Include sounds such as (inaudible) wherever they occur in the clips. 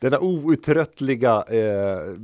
Denna outtröttliga, eh,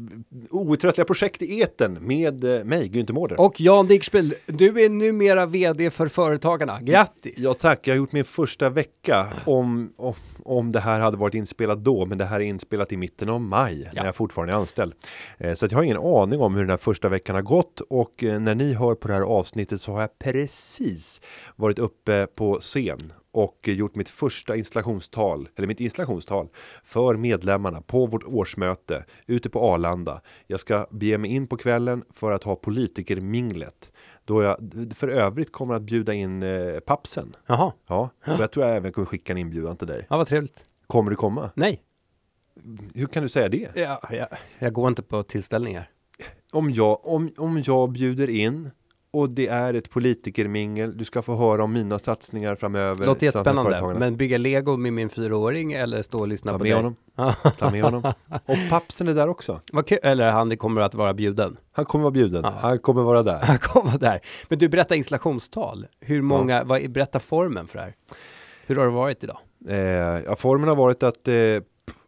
outtröttliga projekt i eten med eh, mig, Günther Mårder. Och Jan Dixbel, du är numera VD för Företagarna. Grattis! Ja tack, jag har gjort min första vecka om, om, om det här hade varit inspelat då, men det här är inspelat i mitten av maj Ja. när jag fortfarande är anställd. Eh, så att jag har ingen aning om hur den här första veckan har gått och eh, när ni hör på det här avsnittet så har jag precis varit uppe på scen och gjort mitt första installationstal, eller mitt installationstal för medlemmarna på vårt årsmöte ute på Arlanda. Jag ska bege mig in på kvällen för att ha politikerminglet då jag för övrigt kommer att bjuda in eh, pappsen. Jaha, Ja, och jag tror jag även kommer skicka en inbjudan till dig. ja, vad trevligt. Kommer du komma? Nej, Hur kan du säga det? ja, ja, jag går inte på tillställningar. Om jag, om, om jag bjuder in och det är ett politikermingel, du ska få höra om mina satsningar framöver. Låter jättespännande. Men bygga lego med min fyraåring eller stå och lyssna Ta på med dig? honom. (laughs) Ta med honom. Och pappsen är där också. Vad kul. Eller han kommer att vara bjuden. Han kommer vara bjuden. Ja. Han kommer vara där. Han kommer vara där. Men du, berätta installationstal. Hur många, vad är, berätta formen för det här. Hur har det varit idag? Eh, ja, formen har varit att eh,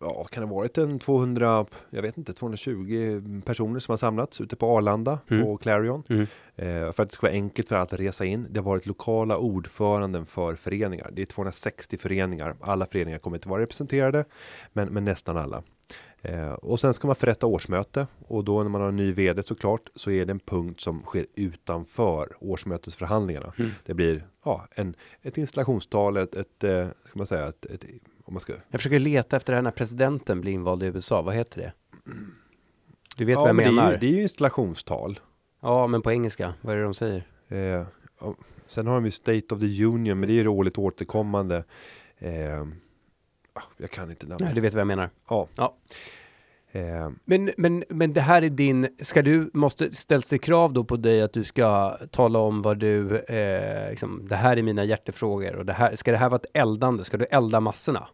ja, kan det varit en 200, jag vet inte, 220 personer som har samlats ute på Arlanda Mm. på Clarion. Mm. Eh, för att det ska vara enkelt för alla att resa in. Det har varit lokala ordföranden för föreningar. Det är 260 föreningar. Alla föreningar kommer inte vara representerade, men, men nästan alla. Eh, och sen ska man förrätta årsmöte och då när man har en ny vd såklart så är det en punkt som sker utanför årsmötesförhandlingarna. Mm. Det blir ja, en, ett installationstal, ett, ett eh, ska man säga, ett, ett, om man ska Jag försöker leta efter det här när presidenten blir invald i USA. Vad heter det? Du vet ja, vad jag men det, är menar? ju, det är ju installationstal. Ja, men på engelska. Vad är det de säger? Eh, sen har de ju State of the Union, men det är roligt återkommande. Eh, ah, jag kan inte namnet. Nej, du vet vad jag menar. Ja. Ja. Eh, Men, men, men det här är din, ska du, måste, ställs det krav då på dig att du ska tala om vad du, eh, liksom, det här är mina hjärtefrågor och det här, ska det här vara ett eldande, ska du elda massorna?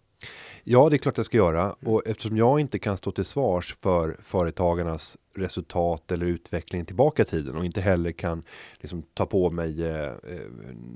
Ja, det är klart jag ska göra. Och eftersom jag inte kan stå till svars för företagarnas resultat eller utveckling tillbaka i tiden och inte heller kan liksom, ta på mig eh, eh,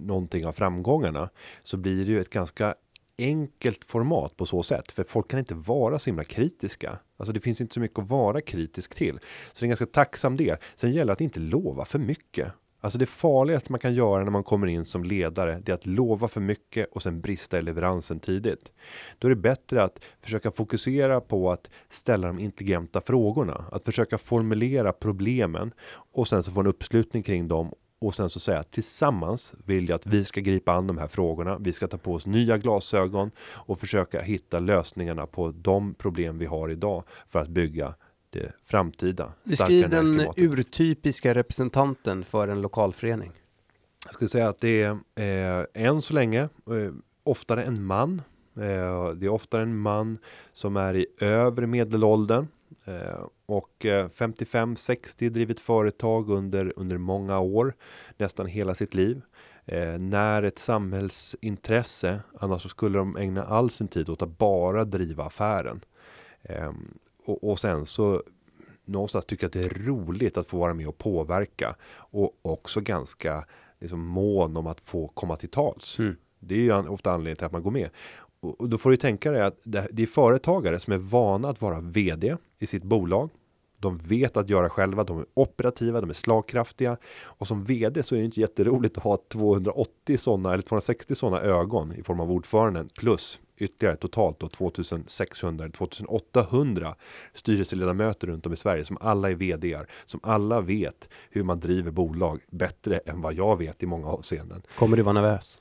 någonting av framgångarna så blir det ju ett ganska enkelt format på så sätt. För folk kan inte vara så himla kritiska. Alltså det finns inte så mycket att vara kritisk till. Så det är en ganska tacksam del. Sen gäller det att inte lova för mycket. Alltså det farligaste man kan göra när man kommer in som ledare, det är att lova för mycket och sen brista i leveransen tidigt. Då är det bättre att försöka fokusera på att ställa de intelligenta frågorna, att försöka formulera problemen och sen så få en uppslutning kring dem och sen så säga tillsammans vill jag att vi ska gripa an de här frågorna. Vi ska ta på oss nya glasögon och försöka hitta lösningarna på de problem vi har idag för att bygga det framtida Beskriv den urtypiska representanten för en lokalförening. Jag skulle säga att det är eh, än så länge eh, oftare en man. Eh, det är oftare en man som är i övre medelåldern eh, och eh, 55-60 drivit företag under, under många år, nästan hela sitt liv. Eh, när ett samhällsintresse, annars så skulle de ägna all sin tid åt att bara driva affären. Eh, och, och sen så någonstans tycker jag att det är roligt att få vara med och påverka och också ganska liksom mån om att få komma till tals. Mm. Det är ju ofta anledningen till att man går med. Och, och då får du tänka dig att det, det är företagare som är vana att vara vd i sitt bolag. De vet att göra själva, de är operativa, de är slagkraftiga. Och som vd så är det inte jätteroligt att ha 280 sådana eller 260 sådana ögon i form av ordföranden plus ytterligare totalt då 2600 eller 2800 styrelseledamöter runt om i Sverige som alla är vdar, som alla vet hur man driver bolag bättre än vad jag vet i många avseenden. Kommer du vara nervös?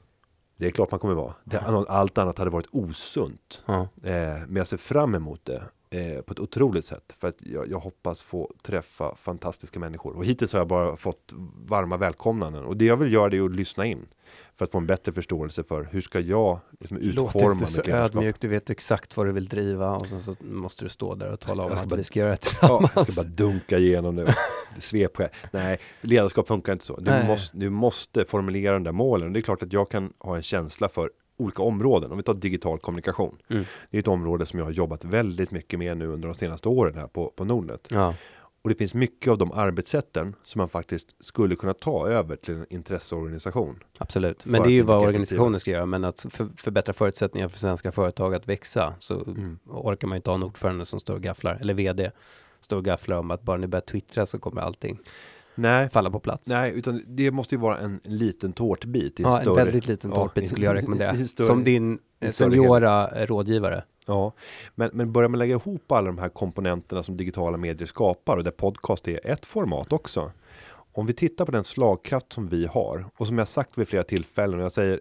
Det är klart man kommer vara. Det, allt annat hade varit osunt. Ja. Eh, men jag ser fram emot det eh, på ett otroligt sätt. För att jag, jag hoppas få träffa fantastiska människor. Och hittills har jag bara fått varma välkomnanden. Och det jag vill göra det är att lyssna in. För att få en bättre förståelse för hur ska jag liksom, utforma inte så ödmjukt, du vet exakt vad du vill driva och sen så måste du stå där och tala om att bara- vi ska göra det (laughs) Ja, tillsammans. jag ska bara dunka igenom det. Svep. Nej, ledarskap funkar inte så. Du Nej. måste, du måste formulera de där målen. Det är klart att jag kan ha en känsla för olika områden. Om vi tar digital kommunikation. Mm. Det är ett område som jag har jobbat väldigt mycket med nu under de senaste åren här på, på Nordnet. Ja. Och det finns mycket av de arbetssätten som man faktiskt skulle kunna ta över till en intresseorganisation. Absolut, men det är ju vad effektivare. organisationer ska göra, men att för, förbättra förutsättningar för svenska företag att växa så Mm. orkar man ju inte ha en ordförande som står och gafflar, eller vd, står och gafflar om att bara ni börjar twittra så kommer allting Nej, falla på plats. nej, utan det måste ju vara en liten tårtbit i en ja, en större. väldigt liten ja, tårtbit skulle jag rekommendera. större- Som din eh, seniora eh, rådgivare. Ja, men, men börjar man lägga ihop alla de här komponenterna som digitala medier skapar och där podcast är ett format också. Om vi tittar på den slagkraft som vi har och som jag sagt vid flera tillfällen och jag säger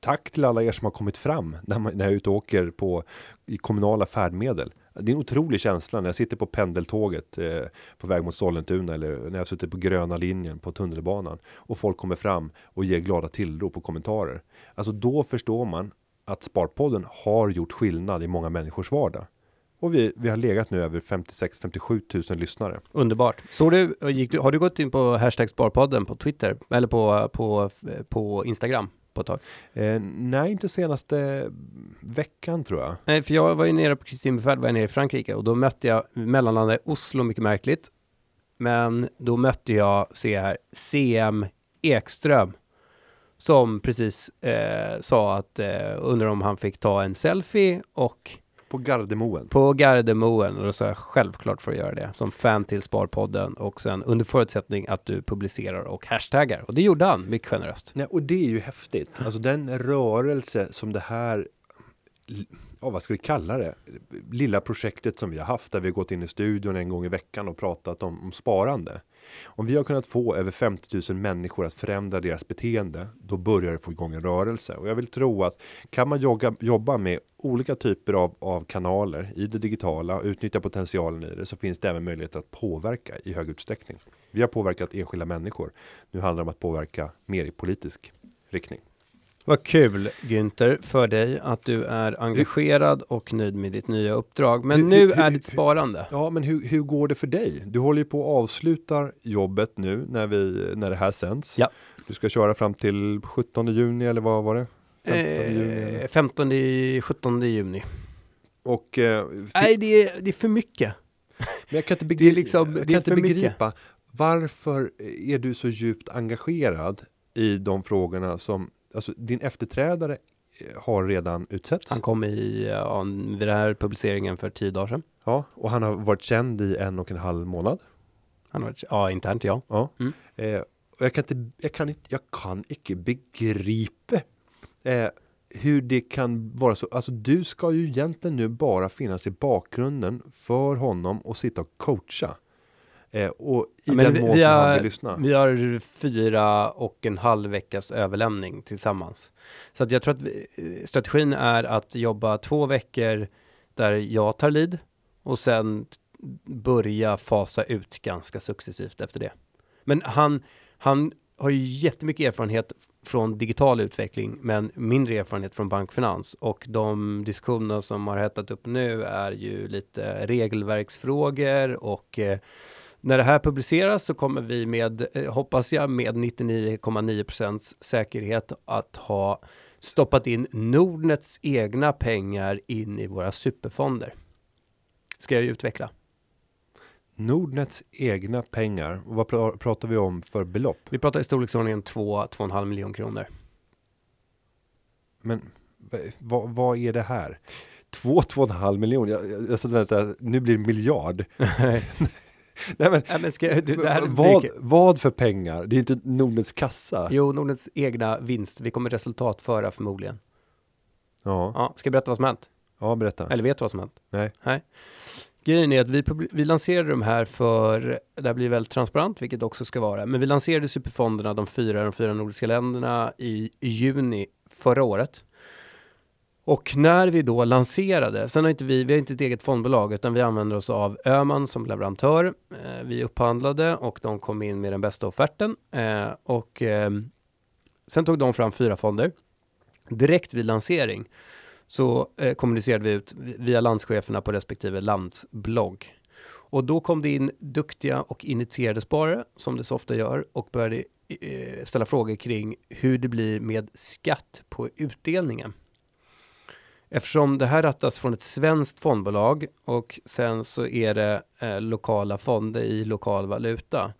tack till alla er som har kommit fram när, man, när jag är ute och åker på i kommunala färdmedel. Det är en otrolig känsla när jag sitter på pendeltåget eh, på väg mot Sollentuna eller när jag sitter på gröna linjen på tunnelbanan och folk kommer fram och ger glada tillrop och kommentarer. Alltså då förstår man att Sparpodden har gjort skillnad i många människors vardag. Och vi, vi har legat nu över 56-57 000 lyssnare. Underbart. Så du, gick har du gått in på hashtag Sparpodden på Twitter eller på, på, eh, på Instagram på ett tag? Eh, nej, inte senaste veckan tror jag. Nej, för jag var ju nere på Kristinbefärd, var jag nere i Frankrike och då mötte jag mellanlandade Oslo, mycket märkligt. Men då mötte jag, se här, CM Ekström som precis eh, sa att eh, undrar om han fick ta en selfie och på Gardermoen. på Gardermoen och då sa jag självklart för att göra det som fan till Sparpodden och sen under förutsättning att du publicerar och hashtaggar och det gjorde han mycket generöst. Nej, och det är ju häftigt. Alltså den rörelse som det här, ja vad ska vi kalla det? Lilla projektet som vi har haft där vi har gått in i studion en gång i veckan och pratat om, om sparande. Om vi har kunnat få över 50 000 människor att förändra deras beteende, då börjar det få igång en rörelse. Och jag vill tro att kan man jogga, jobba med olika typer av, av kanaler i det digitala och utnyttja potentialen i det så finns det även möjlighet att påverka i hög utsträckning. Vi har påverkat enskilda människor. Nu handlar det om att påverka mer i politisk riktning. Vad kul Günther för dig att du är engagerad och nöjd med ditt nya uppdrag. Men Hur- nu hur- är ditt sparande. Ja, men hur, hur går det för dig? Du håller ju på att avsluta jobbet nu när, vi, när det här sänds. Ja. Du ska köra fram till 17 juni eller vad var det? 15 juni. Eh, 15, i- 17 juni. Och eh, Nej, det är, det är för mycket. men jag kan inte, begri- (laughs) det är liksom- jag det kan är inte för mycket. begripa varför är du så djupt engagerad i de frågorna som alltså, din efterträdare eh, har redan utsetts. Han kom i, ja, vid den här publiceringen för tio dagar sedan. Ja, och han har varit känd i en och en halv månad. Han har varit, ja, internt ja. Ja. Mm. Eh, och jag kan inte, jag kan inte, jag kan inte begripa eh, hur det kan vara så. Alltså du ska ju egentligen nu bara finnas i bakgrunden för honom och sitta och coacha. Eh, och i Ja, den vi- mån vi som han har- vill lyssna. Vi har fyra och en halv veckas överlämning tillsammans. Så att jag tror att vi, eh, strategin är att jobba två veckor där jag tar lid och sen börja fasa ut ganska successivt efter det. Men han, han har ju jättemycket erfarenhet från digital utveckling, men mindre erfarenhet från bankfinans. Och de diskussioner som har hettat upp nu är ju lite regelverksfrågor och eh, när det här publiceras så kommer vi med, eh, hoppas jag, med 99,9% säkerhet att ha stoppat in Nordnets egna pengar in i våra superfonder. Ska jag utveckla. Nordnets egna pengar. Vad pra- pratar vi om för belopp? Vi pratar i storleksordningen 2-2,5 miljoner kronor. Men vad, är det här? Två, två och en halv miljon. Jag, jag, alltså, vänta, nu blir det miljard. (laughs) (laughs) (laughs) Nej, men, Nej, men ska, du, vad, vad för pengar? Det är inte Nordnets kassa. Jo, Nordnets egna vinst. Vi kommer resultatföra förmodligen. Ja, Ja, ska jag berätta vad som hänt? ja, berätta. Eller vet du vad som hänt? Nej. Nej. Grejen är att vi, vi lanserade de här för, det här blir väldigt transparent, vilket också ska vara, men vi lanserade superfonderna, de fyra, de fyra nordiska länderna i juni förra året. Och när vi då lanserade, sen har inte vi, vi har inte ett eget fondbolag, utan vi använder oss av Öman som leverantör. Eh, vi upphandlade och de kom in med den bästa offerten. Eh, och eh, sen tog de fram fyra fonder. Direkt vid lansering så eh, kommunicerade vi ut via landscheferna på respektive landsblogg. Och då kom det in duktiga och initierade sparare, som det så ofta gör, och började eh, ställa frågor kring hur det blir med skatt på utdelningen. Eftersom det här rattas från ett svenskt fondbolag och sen så är det eh, lokala fonder i lokal valuta.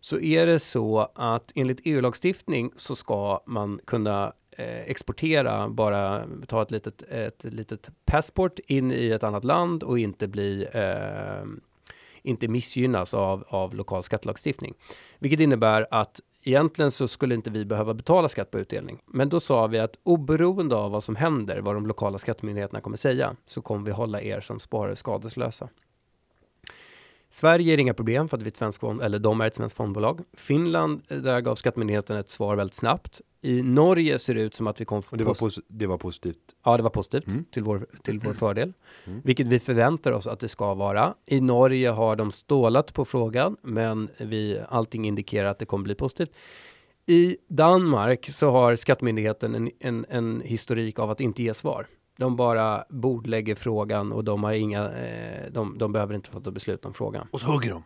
Så är det så att enligt EU-lagstiftning så ska man kunna eh, exportera, bara ta ett litet, ett litet passport in i ett annat land och inte bli eh, inte missgynnas av, av lokal skattelagstiftning. Vilket innebär att egentligen så skulle inte vi behöva betala skatt på utdelning. Men då sa vi att oberoende av vad som händer, vad de lokala skattemyndigheterna kommer säga, så kommer vi hålla er som sparare skadeslösa. Sverige är inga problem för att vi är ett svenskt fond, eller de är ett svenskt fondbolag. Finland, eh, där gav skattemyndigheten ett svar väldigt snabbt. I Norge ser det ut som att vi. Och det var, det var positivt. Ja, det var positivt Mm. till, vår, till vår fördel, Mm. vilket vi förväntar oss att det ska vara. I Norge har de stålat på frågan, men vi, allting indikerar att det kommer bli positivt. I Danmark så har skattemyndigheten en, en, en historik av att inte ge svar. De bara bordlägger frågan och de har inga, eh, de, de behöver inte fatta beslut om frågan. Och så hugger de.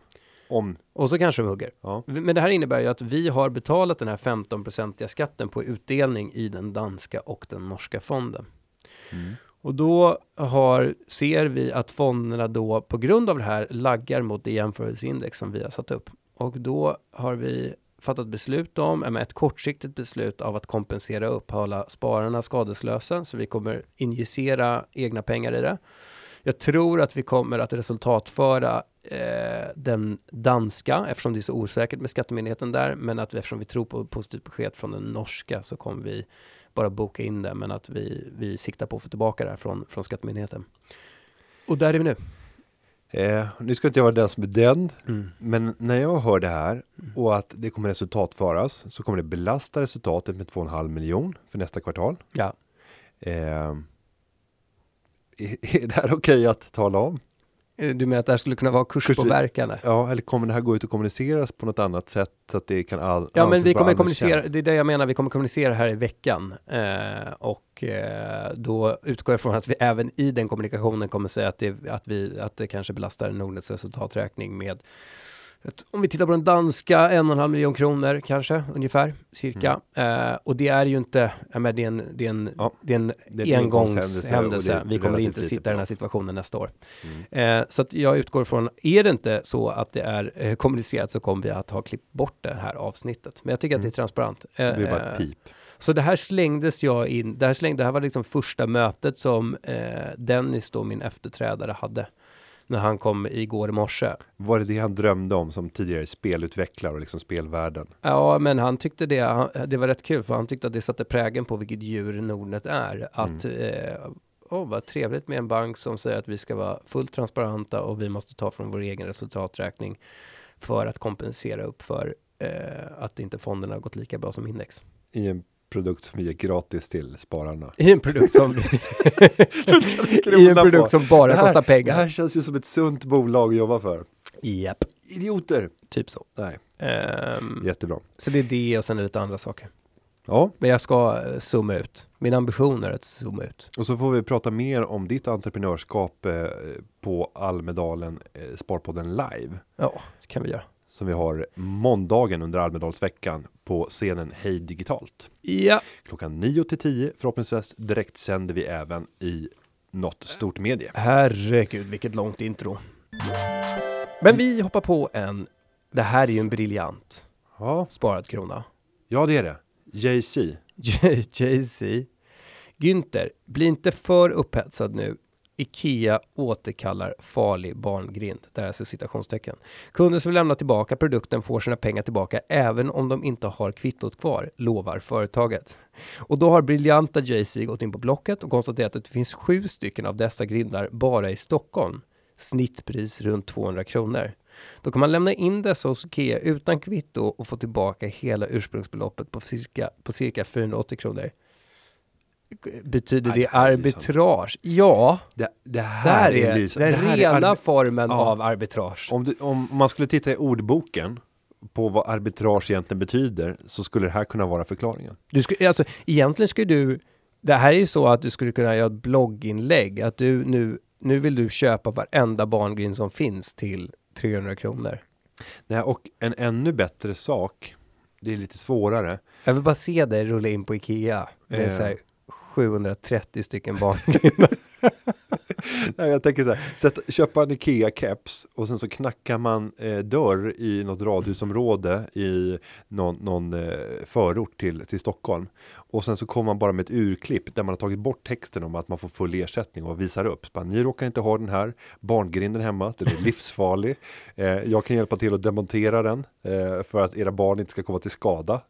Om. Och så kanske de hugger. Ja. Men det här innebär ju att vi har betalat den här 15-procentiga skatten på utdelning i den danska och den norska fonden. Mm. Och då har, ser vi att fonderna då på grund av det här laggar mot det jämförelseindex som vi har satt upp. Och då har vi fattat beslut om, med ett kortsiktigt beslut av att kompensera upp, hålla spararna skadeslösa, så vi kommer injicera egna pengar i det. Jag tror att vi kommer att resultatföra eh, den danska, eftersom det är så osäkert med skattemyndigheten där, men att vi, eftersom vi tror på positivt besked från den norska så kommer vi bara boka in det, men att vi, vi siktar på att få tillbaka det här från, från skattemyndigheten. Och där är vi nu. Eh, nu ska inte jag vara den som är den, Mm. men när jag hör det här och att det kommer resultatföras så kommer det belasta resultatet med 2,5 miljon för nästa kvartal. Ja. Eh, är, (laughs) är det här okej att tala om? Eh, Du menar att det här skulle kunna vara kurspåverkande? Ja, eller kommer det här gå ut och kommuniceras på något annat sätt så att det kan all, Ja, men vi kommer kommunicera, känt? det är det jag menar, vi kommer kommunicera här i veckan. Eh, och eh, då utgår jag från att vi även i den kommunikationen kommer säga att det, att vi, att det kanske belastar Nordnets resultaträkning med om vi tittar på den danska, en och en halv miljon kronor kanske, ungefär, cirka. Eh, och det är ju inte, ja, men det är en, det är en, Ja, det är en det engångshändelse Vi kommer inte sitta i den här situationen nästa år. Mm. Eh, så att jag utgår från, är det inte så att det är eh, kommunicerat så kommer vi att ha klippt bort det här avsnittet. Men jag tycker att det är Mm. transparent. Det blir bara Eh, ett pip. så det här slängdes jag in, det här, slängde, det här var liksom första mötet som eh, Dennis då, min efterträdare, hade. När han kom igår i morse. Var det det han drömde om som tidigare spelutvecklare och liksom spelvärlden? Ja, men han tyckte det, han, det var rätt kul för han tyckte att det satte prägen på vilket djur Nordnet är. Att, eh, åh vad trevligt med en bank som säger att vi ska vara fullt transparenta och vi måste ta från vår egen resultaträkning för att kompensera upp för eh, att inte fonderna har gått lika bra som index. I en produkt som vi ger gratis till spararna. I en produkt som, (laughs) i en produkt på. som bara Det här- kostar Det pengar. här känns ju som ett sunt bolag att jobba för. Japp, Idioter! typ så. Nej, Ehm, jättebra. Så det är det och sen är det lite andra saker. Ja, Men jag ska eh, zooma ut. Min ambition är att zooma ut. och så får vi prata mer om ditt entreprenörskap eh, på Almedalen eh, Sparpodden live. Ja, det kan vi göra. Som vi har måndagen under Almedalsveckan på scenen Hej Digitalt. Ja, Klockan 9 till 10 förhoppningsvis direkt sänder vi även i något stort medie. herregud vilket långt intro. Men vi hoppar på en, det här är ju en briljant Ja, sparad krona. ja det är det. JC. J- (laughs) Jay-Z. Günther, bli inte för upphetsad nu. Ikea återkallar farlig barngrind. Där är alltså citationstecken. Kunder som lämnar tillbaka produkten får sina pengar tillbaka även om de inte har kvittot kvar, lovar företaget. Och då har briljanta Jay-Z gått in på Blocket och konstaterat att det finns sju stycken av dessa grindar bara i Stockholm. Snittpris runt 200 kronor. Då kan man lämna in dessa hos Ikea utan kvitto och få tillbaka hela ursprungsbeloppet på cirka, på cirka 480 kronor. Betyder det det är arbitrage? Ja, Det, det här där är lysande. den Det här är rena arbi- formen Ja. av arbitrage. Om, du, om man skulle titta i ordboken på vad arbitrage egentligen betyder så skulle det här kunna vara förklaringen. Du skulle, alltså, egentligen skulle du, det här är ju så att du skulle kunna göra ett blogginlägg, att du nu, nu vill du köpa varenda barngrind som finns till 300 kronor. Nej, och en ännu bättre sak. Det är lite svårare. Jag vill bara se dig rulla in på Ikea med Eh. så här 730 stycken barnkvinnor. (laughs) Nej, jag tänker så här, sätta, köpa en Ikea-keps och sen så knackar man eh, dörr i något radhusområde i någon, någon eh, förort till, till Stockholm. Och sen så kommer man bara med ett urklipp där man har tagit bort texten om att man får full ersättning och visar upp. Så bara, Ni råkar inte ha den här barngrinden hemma, den är livsfarlig. Eh, jag kan hjälpa till att demontera den eh, för att era barn inte ska komma till skada.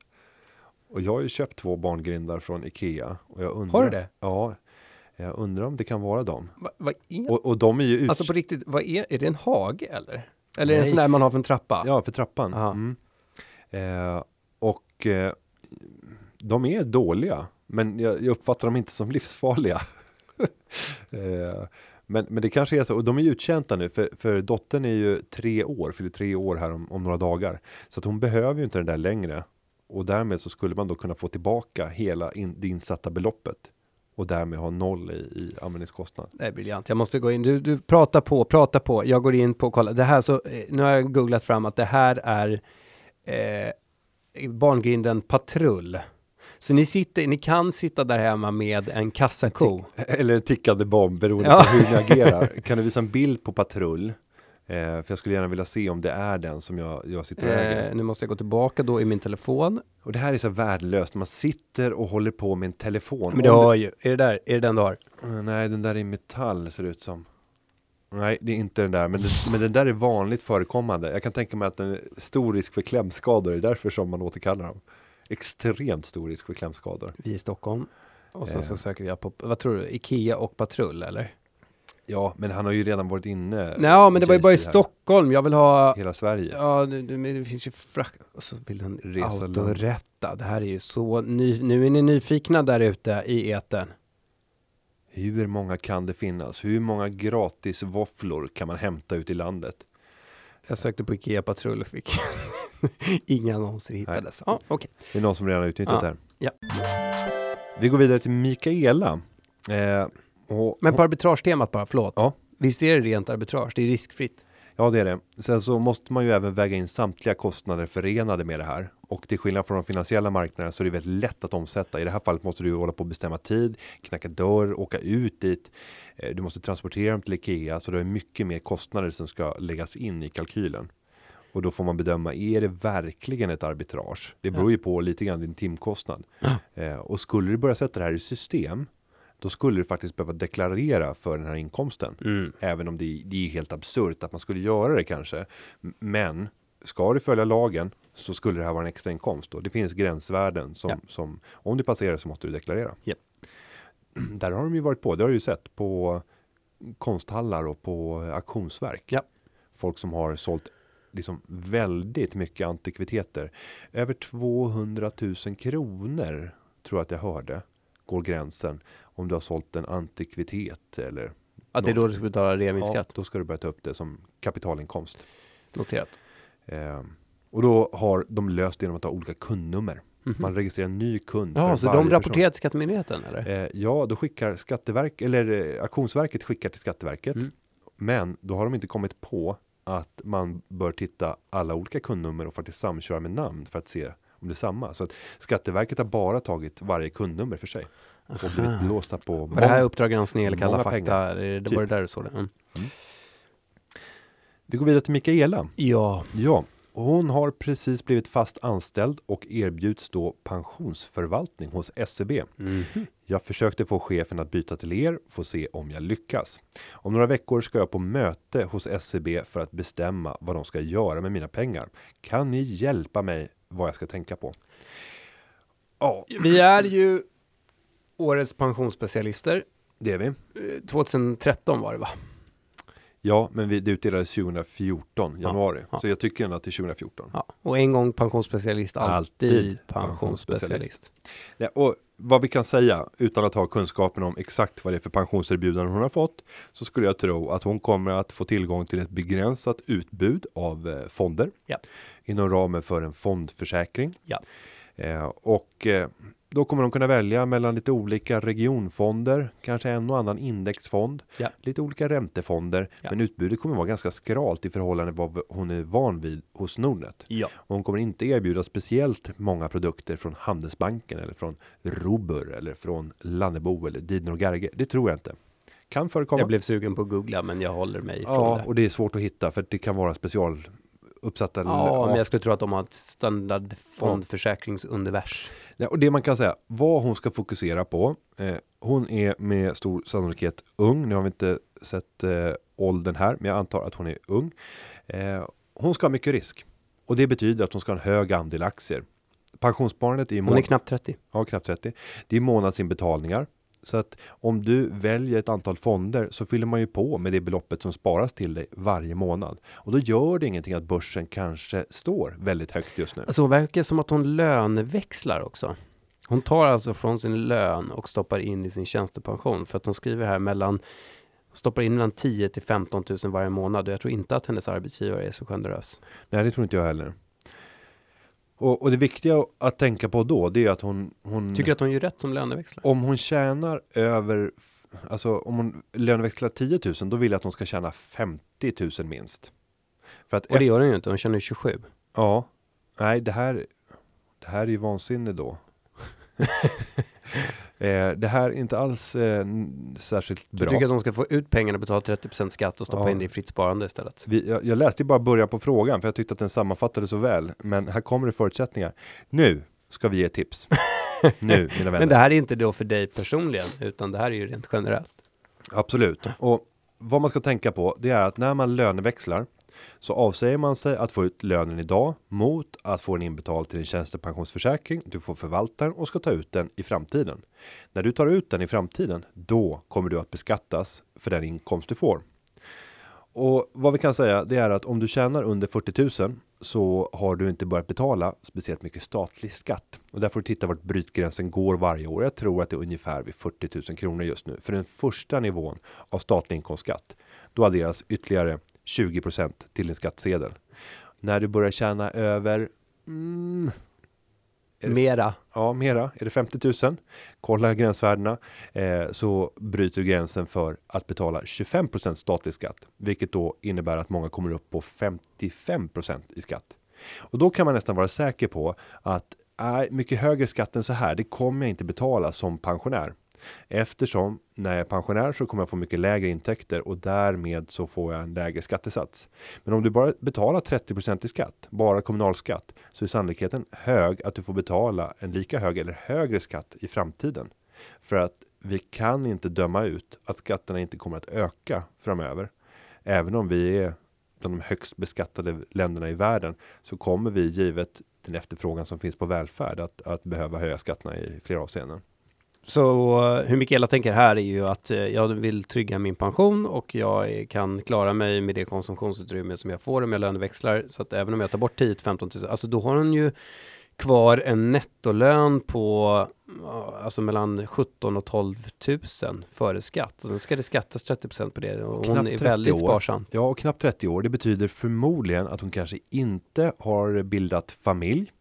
Och jag har ju köpt två barngrindar från Ikea. Och jag undrar, Har du det? Ja. Jag undrar om det kan vara dem. Va, vad är, Och, och de är ju ut... alltså på riktigt, vad är, är det en hage eller? Eller är det en Nej. sån där man har för en trappa? Ja, för trappan. Mm. Eh, och eh, de är dåliga, men jag, jag uppfattar dem inte som livsfarliga. (laughs) eh, men, men det kanske är så, och de är uttjänta nu, för, för dottern är ju tre år, fyller tre år här om, om några dagar. Så att hon behöver ju inte den där längre. Och därmed så skulle man då kunna få tillbaka hela in, det insatta beloppet. Och därmed ha noll i, i användningskostnad. Det är briljant. Jag måste gå in. Du, du pratar på, pratar på. Jag går in på och kollar. Det här så, eh, nu har jag googlat fram att det här är eh, barngrinden patrull. Så ni sitter, ni kan sitta där hemma med en kassako. Eller en tickande bomb beroende Ja. på hur ni agerar. (laughs) Kan du visa en bild på patrull? Eh, för jag skulle gärna vilja se om det är den som jag, jag sitter och äger. Eh, nu måste jag gå tillbaka då i min telefon. Och det här är så värdelöst. Man sitter och håller på med en telefon. Men det har ju, är det där, är det den du har? Eh, Nej, den där är i metall ser det ut som. Nej, det är inte den där. Men, den, men den där är vanligt förekommande. Jag kan tänka mig att den är stor risk för klämskador. Det är därför som man återkallar dem. Extremt stor risk för klämskador. Vi i Stockholm. Och sen Eh. så söker vi på, vad tror du, Ikea och patrull eller? Ja, men han har ju redan varit inne. Nej, men det var ju bara i här. Stockholm. Jag vill ha Hela Sverige. Ja, det, det, men det finns ju frack... Och så vill den Resa långt. autorätta. Det här är ju så... Ny, nu är ni nyfikna där ute i etern. Hur många kan det finnas? Hur många gratis våfflor kan man hämta ut i landet? Jag sökte på Ikea Patrull och fick (laughs) inga annonser hittades. Ja, okej. Det är någon som redan har utnyttjat Ja, det här. ja. Vi går vidare till Mikaela. Eh, och, Men på arbitragetemat bara, förlåt. Ja. Visst är det rent arbitrage? Det är riskfritt. Ja, det är det. Sen så måste man ju även väga in samtliga kostnader förenade med det här. Och till skillnad från de finansiella marknaderna så är det väldigt lätt att omsätta. I det här fallet måste du hålla på att bestämma tid, knacka dörr, åka ut dit. Eh, Du måste transportera dem till Ikea, så det är mycket mer kostnader som ska läggas in i kalkylen. Och då får man bedöma, är det verkligen ett arbitrage? Det beror ju på lite grann din timkostnad. Eh, och skulle du börja sätta det här i system, då skulle du faktiskt behöva deklarera för den här inkomsten. Mm. Även om det, det är helt absurt att man skulle göra det kanske. Men ska du följa lagen så skulle det här vara en extra inkomst. Och det finns gränsvärden som, Ja. som om du passerar så måste du deklarera. Japp. (clears throat) Där har de ju varit på, det har du ju sett på konsthallar och på auktionsverk. Ja. Folk som har sålt liksom väldigt mycket antikviteter. Över 200 000 kronor tror jag att jag hörde går gränsen om du har sålt en antikvitet eller Ja, det är då du ska betala reavinstskatt. då ska du börja ta upp det som kapitalinkomst. Noterat. Eh, och då har de löst det genom att ha olika kundnummer. Mhm. Man registrerar en ny kund. Ja, så de rapporterar till Skattemyndigheten eller? Eh, ja, då skickar Skatteverk eller eh, Auktionsverket skickar till Skatteverket. Mm. Men då har de inte kommit på att man bör titta alla olika kundnummer och faktiskt samköra med namn för att se om det är samma. Så att Skatteverket har bara tagit varje kundnummer för sig och blivit blåsta på. Var det här Uppdrag granskning eller Kalla fakta? Det, det Typ. var det där du såg det? Mm. Vi går vidare till Mikaela. Ja, Ja, hon har precis blivit fast anställd och erbjuds då pensionsförvaltning hos SEB. Mhm. Jag försökte få chefen att byta till er, får se om jag lyckas. Om några veckor ska jag på möte hos SEB för att bestämma vad de ska göra med mina pengar. Kan ni hjälpa mig vad jag ska tänka på? Ja, vi är ju årets pensionsspecialister. det är vi. Eh, 2013 var det va? Ja, men vi, det utdelades 2014, januari. ja. Så jag tycker ändå att det är 2014. Ja. Och en gång pensionsspecialist, alltid, Alltid pensionsspecialist. Ja, och vad vi kan säga utan att ha kunskapen om exakt vad det är för pensionserbjudande hon har fått så skulle jag tro att hon kommer att få tillgång till ett begränsat utbud av eh, fonder Ja. inom ramen för en fondförsäkring. Eh, och eh, då kommer de kunna välja mellan lite olika regionfonder, kanske en och annan indexfond, Ja. lite olika räntefonder. Ja. Men utbudet kommer vara ganska skralt i förhållande till vad hon är van vid hos Nordnet. Ja. Och hon kommer inte erbjuda speciellt många produkter från Handelsbanken eller från Robur eller från Lannebo eller Didner och Gerge. Det tror jag inte. Kan förekomma. Jag blev sugen på att googla, men jag håller mig ja, det. och det är svårt att hitta för det kan vara special uppsatta. Ja, men jag skulle tro att de har ett standard fondförsäkringsundivers. Ja, och det man kan säga, vad hon ska fokusera på. Eh, hon är med stor sannolikhet ung. Nu har vi inte sett eh, åldern här, men jag antar att hon är ung. Eh, hon ska ha mycket risk och det betyder att hon ska ha en hög andel aktier. Pensionssparandet är ju Hon är knappt 30. ja, knappt 30. Det är månadsinbetalningar. Så att om du väljer ett antal fonder så fyller man ju på med det beloppet som sparas till dig varje månad. Och då gör det ingenting att börsen kanske står väldigt högt just nu. Alltså hon verkar som att hon löneväxlar också. Hon tar alltså från sin lön och stoppar in i sin tjänstepension. För att hon skriver här mellan stoppar in mellan 10 till 15 000 varje månad och jag tror inte att hennes arbetsgivare är så generös. Nej, det tror inte jag heller. Och, och det viktiga att tänka på då, det är att hon, hon Tycker att hon gör rätt som löneväxlare? om hon tjänar över, alltså om hon löneväxlar 10 000, då vill jag att hon ska tjäna 50 000 minst. För att Och det gör hon ju inte, hon tjänar ju 27. ja, nej, det här, det här är ju vansinne då. (laughs) eh, det här är inte alls eh, särskilt Du bra. tycker att hon ska få ut pengarna, betala 30% skatt och stoppa Ja. in det i fritt sparande istället? Vi, jag, jag läste ju bara början på frågan för jag tyckte att den sammanfattade så väl. Men här kommer det förutsättningar. Nu ska vi ge tips. (laughs) nu, mina vänner. Men det här är inte då för dig personligen, utan det här är ju rent generellt. Absolut. Och vad man ska tänka på, det är att när man löneväxlar så avsäger man sig att få ut lönen idag mot att få den inbetald till din tjänstepensionsförsäkring. Du får förvalta den och ska ta ut den i framtiden. När du tar ut den i framtiden, då kommer du att beskattas för den inkomst du får. Och vad vi kan säga, det är att om du tjänar under 40 000 så har du inte börjat betala speciellt mycket statlig skatt. Och där får du titta vart brytgränsen går varje år. Jag tror att det är ungefär vid 40 000 kronor just nu. För den första nivån av statlig inkomstskatt, då adderas ytterligare 20 till din skattsedel. När du börjar tjäna över mm, Är det- Mera. Ja, mera. Är det 50 000? Kolla gränsvärdena. Eh, så bryter du gränsen för att betala 25% statlig skatt, vilket då innebär att många kommer upp på 55% i skatt. Och då kan man nästan vara säker på att nej, mycket högre skatt än så här, det kommer jag inte betala som pensionär. Eftersom när jag är pensionär så kommer jag få mycket lägre intäkter och därmed så får jag en lägre skattesats. Men om du bara betalar 30% i skatt, bara kommunalskatt, så är sannolikheten hög att du får betala en lika hög eller högre skatt i framtiden. För att vi kan inte döma ut att skatterna inte kommer att öka framöver. Även om vi är bland de högst beskattade länderna i världen så kommer vi givet den efterfrågan som finns på välfärd att, att behöva höja skatterna i flera avseenden. Så eh, hur Mikaela tänker här är ju att eh, jag vill trygga min pension och jag kan klara mig med det konsumtionsutrymme som jag får om jag löneväxlar. Så att även om jag tar bort 10 15 000, alltså då har hon ju kvar en nettolön på ja, alltså mellan 17 och 12 000 före skatt. Och sen ska det skattas 30% på det och hon knappt är 30 väldigt år. sparsam. Ja, och knappt 30 år. Det betyder förmodligen att hon kanske inte har bildat familj.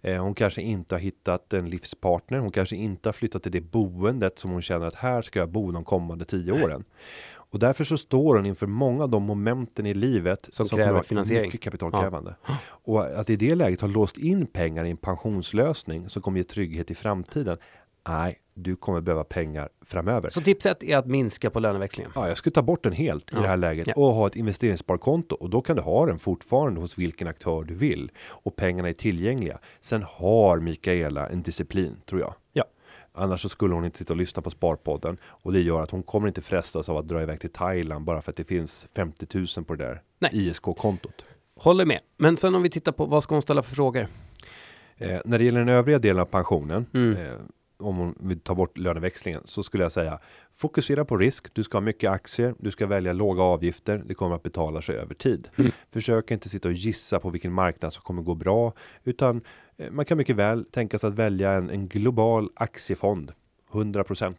Eh, Hon kanske inte har hittat en livspartner. Hon kanske inte har flyttat till det boendet som hon känner att här ska jag bo de kommande tio åren. Och därför så står hon inför många av de momenten i livet Som kommer kräver finansiering. Mycket kapitalkrävande. Och att i det läget ha låst in pengar i en pensionslösning som kommer ge trygghet i framtiden. Nej, du kommer behöva pengar framöver. Så tipset är att minska på löneväxlingen. Ja, jag skulle ta bort den helt i Ja. det här läget Ja. och ha ett investeringssparkonto och då kan du ha den fortfarande hos vilken aktör du vill och pengarna är tillgängliga. Sen har Mikaela en disciplin tror jag. Ja. Annars så skulle hon inte sitta och lyssna på Sparpodden och det gör att hon kommer inte frestas av att dra iväg till Thailand bara för att det finns 50 000 på det där Nej. ISK-kontot. Håller med. Men sen om vi tittar på vad ska hon ställa för frågor? Eh, när det gäller den övriga delen av pensionen, Mm. eh, om hon vill ta bort löneväxlingen, så skulle jag säga fokusera på risk. Du ska ha mycket aktier, du ska välja låga avgifter. Det kommer att betala sig över tid. Mm. Försök inte sitta och gissa på vilken marknad som kommer gå bra, utan eh, man kan mycket väl tänka sig att välja en, en global aktiefond, 100%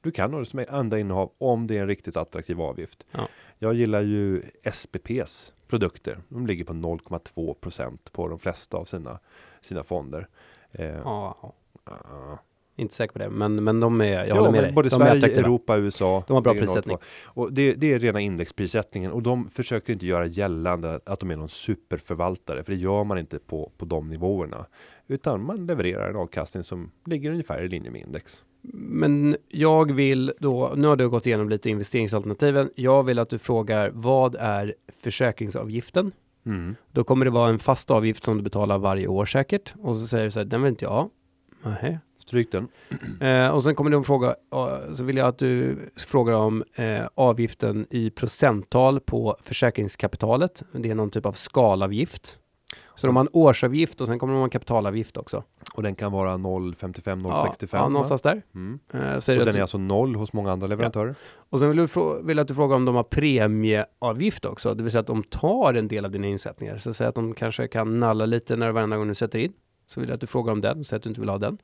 Du kan ha det som andra innehav om det är en riktigt attraktiv avgift. Ja. Jag gillar ju SPPs produkter. De ligger på 0,2% på de flesta av sina sina fonder. Eh, Ja, inte säker på det, men, men de är, jag Ja, håller med dig. både de Sverige. Europa, USA. De har bra prissättning. 0,2. Och det, det är rena indexprissättningen och de försöker inte göra gällande att de är någon superförvaltare, för det gör man inte på, på de nivåerna. Utan man levererar en avkastning som ligger ungefär i linje med index. Men jag vill då, nu har du gått igenom lite investeringsalternativen. Jag vill att du frågar vad är försäkringsavgiften? Mm. Då kommer det vara en fast avgift som du betalar varje år säkert. Och så säger du så här, den vill inte jag Nähä. Stryk den. Eh, och sen kommer de fråga, eh, så vill jag att du frågar om eh, avgiften i procenttal på försäkringskapitalet. Det är någon typ av skalavgift. Så de har en årsavgift och sen kommer de ha en kapitalavgift också. Och den kan vara 0,55, Ja, 0,65. ja, va? någonstans där. Mm. Eh, Och den är alltså noll hos många andra leverantörer. och sen vill, du vill att du frågar om de har premieavgift också. Det vill säga att de tar en del av dina insättningar. Så säg att de kanske kan nalla lite när varenda gång du sätter in. Så vill jag att du frågar om den, säg att du inte vill ha den.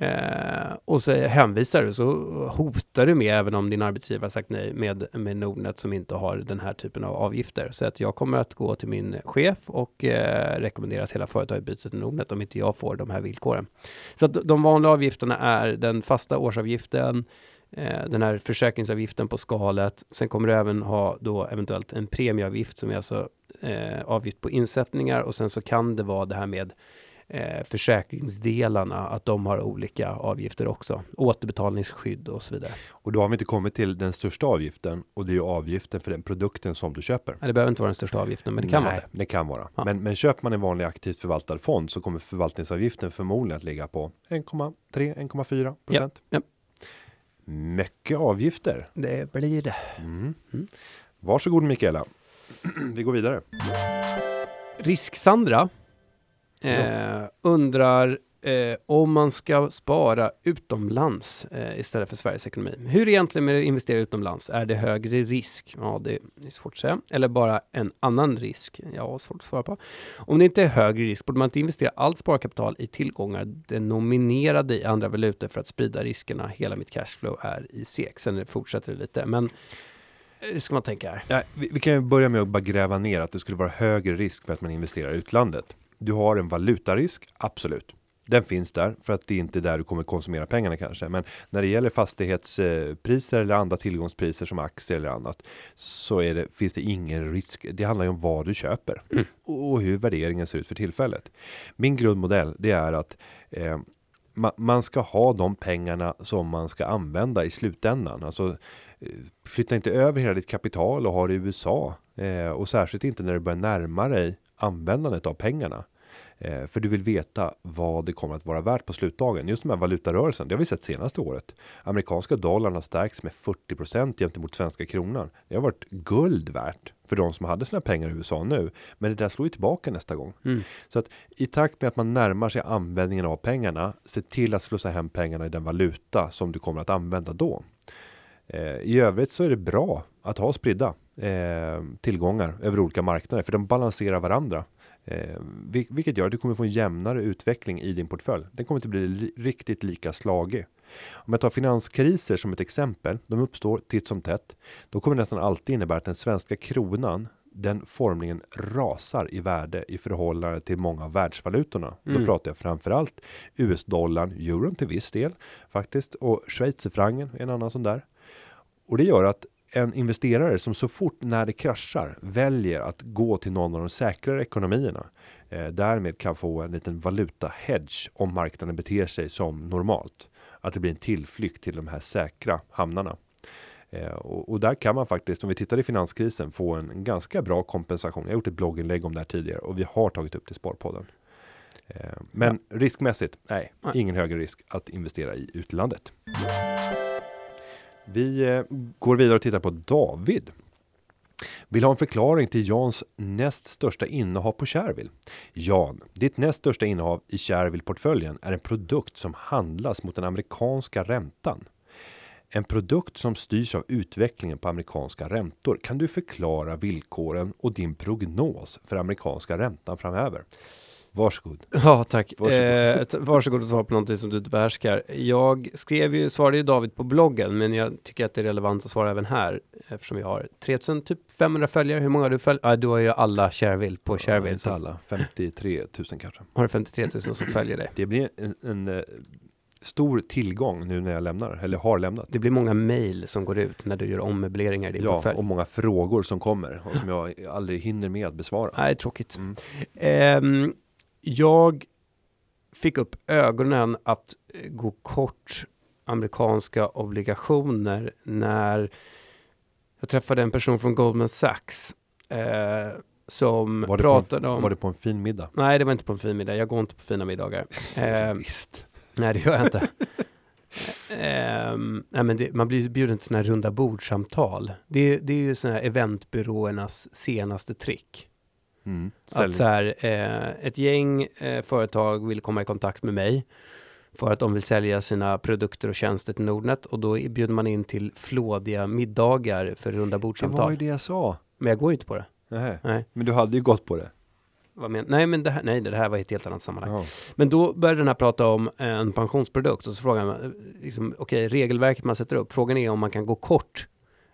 Eh, och så hänvisar du, så hotar du med, även om din arbetsgivare har sagt nej, med, med Nordnet som inte har den här typen av avgifter. Så att jag kommer att gå till min chef och eh, rekommendera att hela företaget byter till Nordnet om inte jag får de här villkoren. Så att de vanliga avgifterna är den fasta årsavgiften, eh, den här försäkringsavgiften på skalet. Sen kommer du även ha då eventuellt en premieavgift som är alltså eh, avgift på insättningar och sen så kan det vara det här med eh, försäkringsdelarna, att de har olika avgifter också. Återbetalningsskydd och så vidare. Och då har vi inte kommit till den största avgiften och det är ju avgiften för den produkten som du köper. Nej, det behöver inte vara den största avgiften, men det kan Nej, vara det. det kan vara. Ja. Men, men köper man en vanlig aktivt förvaltad fond så kommer förvaltningsavgiften förmodligen att ligga på 1,3-1,4 procent. ja. Mycket avgifter. Det blir det. Mm. Mm. Varsågod Mikaela. (clears throat) Vi går vidare. Risk-Sandra eh, undrar eh, om man ska spara utomlands eh, istället för Sveriges ekonomi. Hur egentligen med att investera utomlands? Är det högre risk? Ja, det är svårt att säga. Eller bara en annan risk? Ja, svårt att svara på. Om det inte är högre risk, borde man inte investera allt sparkapital i tillgångar denominerade i andra valutor för att sprida riskerna? Hela mitt cashflow är i SEK. Sen fortsätter det lite, men eh, hur ska man tänka här? Ja, vi, vi kan ju börja med att bara gräva ner att det skulle vara högre risk för att man investerar i utlandet. Du har en valutarisk, absolut. Den finns där för att det är inte där du kommer konsumera pengarna kanske. Men när det gäller fastighetspriser eller andra tillgångspriser som aktier eller annat så är det, finns det ingen risk. Det handlar ju om vad du köper Mm. och, hur värderingen ser ut för tillfället. Min grundmodell, det är att eh, ma- man ska ha de pengarna som man ska använda i slutändan. Alltså eh, flytta inte över hela ditt kapital och ha det i USA eh, och särskilt inte när du börjar närma dig användandet av pengarna. Eh, för du vill veta vad det kommer att vara värt på slutdagen. Just de här valutarörelsen, det har vi sett senaste året. Amerikanska dollarn har stärkts med 40% gentemot svenska kronan. Det har varit guld värt för de som hade sina pengar i USA nu. Men det där slår ju tillbaka nästa gång. Mm. Så att i takt med att man närmar sig användningen av pengarna, se till att slussa hem pengarna i den valuta som du kommer att använda då. Eh, I övrigt så är det bra att ha spridda eh, tillgångar över olika marknader, för de balanserar varandra. Eh, vil- vilket gör att du kommer få en jämnare utveckling i din portfölj. Den kommer inte bli li- riktigt lika slagig. Om jag tar finanskriser som ett exempel, de uppstår titt som tätt. Då kommer det nästan alltid innebära att den svenska kronan den formligen rasar i värde i förhållande till många av världsvalutorna. Då Mm. pratar jag framförallt US-dollarn, euron till viss del faktiskt och schweizerfrancen är en annan sån där. Och det gör att en investerare som så fort när det kraschar väljer att gå till någon av de säkrare ekonomierna eh, därmed kan få en liten valuta hedge om marknaden beter sig som normalt. Att det blir en tillflykt till de här säkra hamnarna. Eh, och, och där kan man faktiskt, om vi tittar i finanskrisen, få en, en ganska bra kompensation. Jag har gjort ett blogginlägg om det här tidigare och vi har tagit upp det i Sparpodden. Eh, men riskmässigt, nej, Nej. ingen högre risk att investera i utlandet. Vi eh, går vidare och tittar på David. Vill ha en förklaring till Jans näst största innehav på Shareville. Jan, ditt näst största innehav i Shareville-portföljen är en produkt som handlas mot den amerikanska räntan. En produkt som styrs av utvecklingen på amerikanska räntor. Kan du förklara villkoren och din prognos för amerikanska räntan framöver? Varsågod. Ja, tack. Varsågod. Eh, varsågod och svara på någonting som du inte behärskar. Jag skrev ju, svarade ju David på bloggen, men jag tycker att det är relevant att svara även här, eftersom vi har 3500 följare. Hur många har du följt? Ah, du har ju alla Shareville på Shareville. Inte så alla. 53 000 kanske. har du 53 000 som följer dig. Det blir en, en eh, stor tillgång nu när jag lämnar, eller har lämnat. Det blir många mejl som går ut när du gör ommöbleringar i din Ja, portfölj. och många frågor som kommer och som jag aldrig hinner med att besvara. Nej, tråkigt. Mm. Ehm, jag fick upp ögonen att eh, gå kort amerikanska obligationer när jag träffade en person från Goldman Sachs eh, som Var pratade en, om... var det på en fin middag? Nej, det var inte på en fin middag. Jag går inte på fina middagar. (laughs) Ehm, Visst. nej, det gör jag inte. (laughs) Ehm, nej, men det, man blir bjuden till sådana här runda bordsamtal. Det, det är ju sådana här eventbyråernas senaste trick. Mm. Att så här, eh, ett gäng eh, företag vill komma i kontakt med mig för att de vill sälja sina produkter och tjänster till Nordnet och då bjuder man in till flådiga middagar för runda det var bordsamtal. ju det jag sa. Men jag går ju inte på det. Nähä. Nej, Men du hade ju gått på det. men, nej, men det här, nej, det här var ett helt annat sammanhang. Ja. Men då började den här prata om eh, en pensionsprodukt och så frågar man, eh, liksom, okej, regelverket man sätter upp, frågan är om man kan gå kort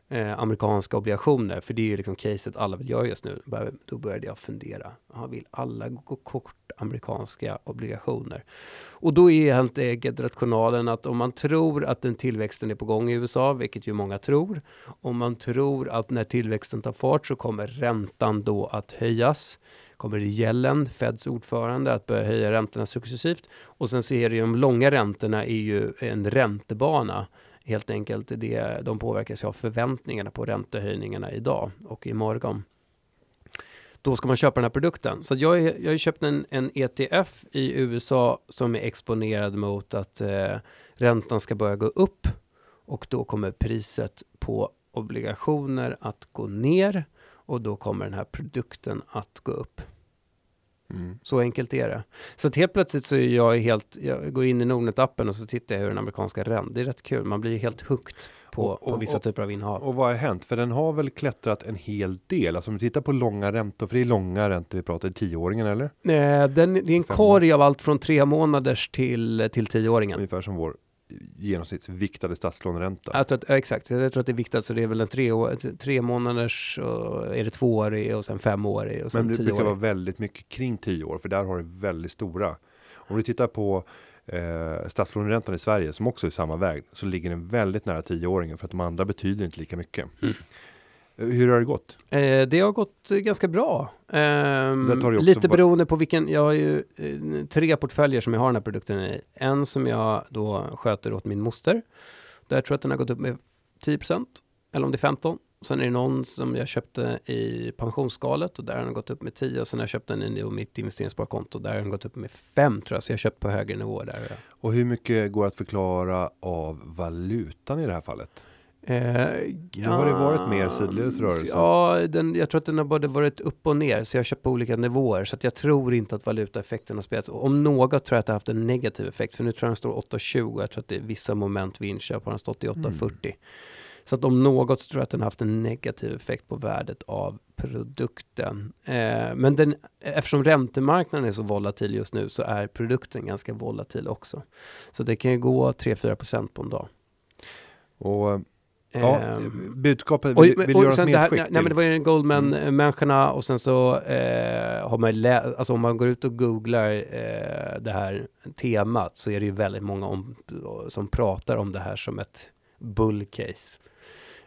eh, amerikanska obligationer, för det är ju liksom caset alla vill göra just nu. Bör- Då började jag fundera, aha, vill alla gå kort amerikanska obligationer? Och då är helt enkelt rationalen att om man tror att den tillväxten är på gång i USA, vilket ju många tror, om man tror att när tillväxten tar fart så kommer räntan då att höjas, kommer Yellen, Feds ordförande, att börja höja räntorna successivt. Och sen så är det ju de långa räntorna är ju en räntebana. Helt enkelt, det, de påverkas ju av förväntningarna på räntehöjningarna idag och imorgon. Då ska man köpa den här produkten. Så att jag, är, jag har ju köpt en, en ETF i USA som är exponerad mot att eh, räntan ska börja gå upp och då kommer priset på obligationer att gå ner och då kommer den här produkten att gå upp. Mm. Så enkelt är det. Så helt plötsligt så är jag helt, jag går in i Nordnet-appen och så tittar jag hur den amerikanska räntan, det är rätt kul, man blir helt hooked på, Och- på och- vissa och- typer av innehav. Och vad har hänt? För den har väl klättrat en hel del. Alltså om vi tittar på långa räntor, för det är långa räntor vi pratar, i tioåringen eller? Eh, den, det är en korg av allt från tre månaders till, till tioåringen. Ungefär som vår genomsnittsviktade statslåneränta. Jag tror att, exakt, jag tror att det är viktigt, så det är väl en tre, år, tre månaders, och är det tvåårig och sen femårig och Men sen det brukar vara tioårig. väldigt mycket kring 10 år, för där har det väldigt stora. Om du tittar på eh, statslåneräntan i Sverige, som också är samma väg, så ligger den väldigt nära 10-åringen, för att de andra betyder inte lika mycket. Mm. Eh, Hur har det gått? Eh, det har gått eh, ganska bra. Också lite beroende på vilken, jag har ju eh, tre portföljer som jag har den här produkten i. En som jag då sköter åt min moster. Där tror jag att den har gått upp med 10% eller om det är 15. Sen är det någon som jag köpte i pensionsskalet och där har den gått upp med 10 och sen har jag köpt den i mitt investeringssparkonto där har den gått upp med 5 tror jag. Så jag har köpt på högre nivåer där. Och hur mycket går att förklara av valutan i det här fallet? Eh, Nu har det varit mer sidledes rörelse. Ja, den, jag tror att den har både varit upp och ner, så jag köpt på olika nivåer. Så att jag tror inte att valutaeffekten har spelats. Om något tror jag att det har haft en negativ effekt, för nu tror jag den står 8,20. Jag tror att det är vissa moment vid inköp har den stått i 8,40. Så att om något så tror jag att den har haft en negativ effekt på värdet av produkten. Eh, men den, eftersom räntemarknaden är så volatil just nu så är produkten ganska volatil också. Så det kan ju gå 3-4% på en dag. Och ja, Ehm, budskapet, och, vill, vill och göra ett medskick nej, nej, men det var ju Goldman-människorna och sen så eh, har man lä- alltså om man går ut och googlar eh, det här temat så är det ju väldigt många om, som pratar om det här som ett bull case. Eh,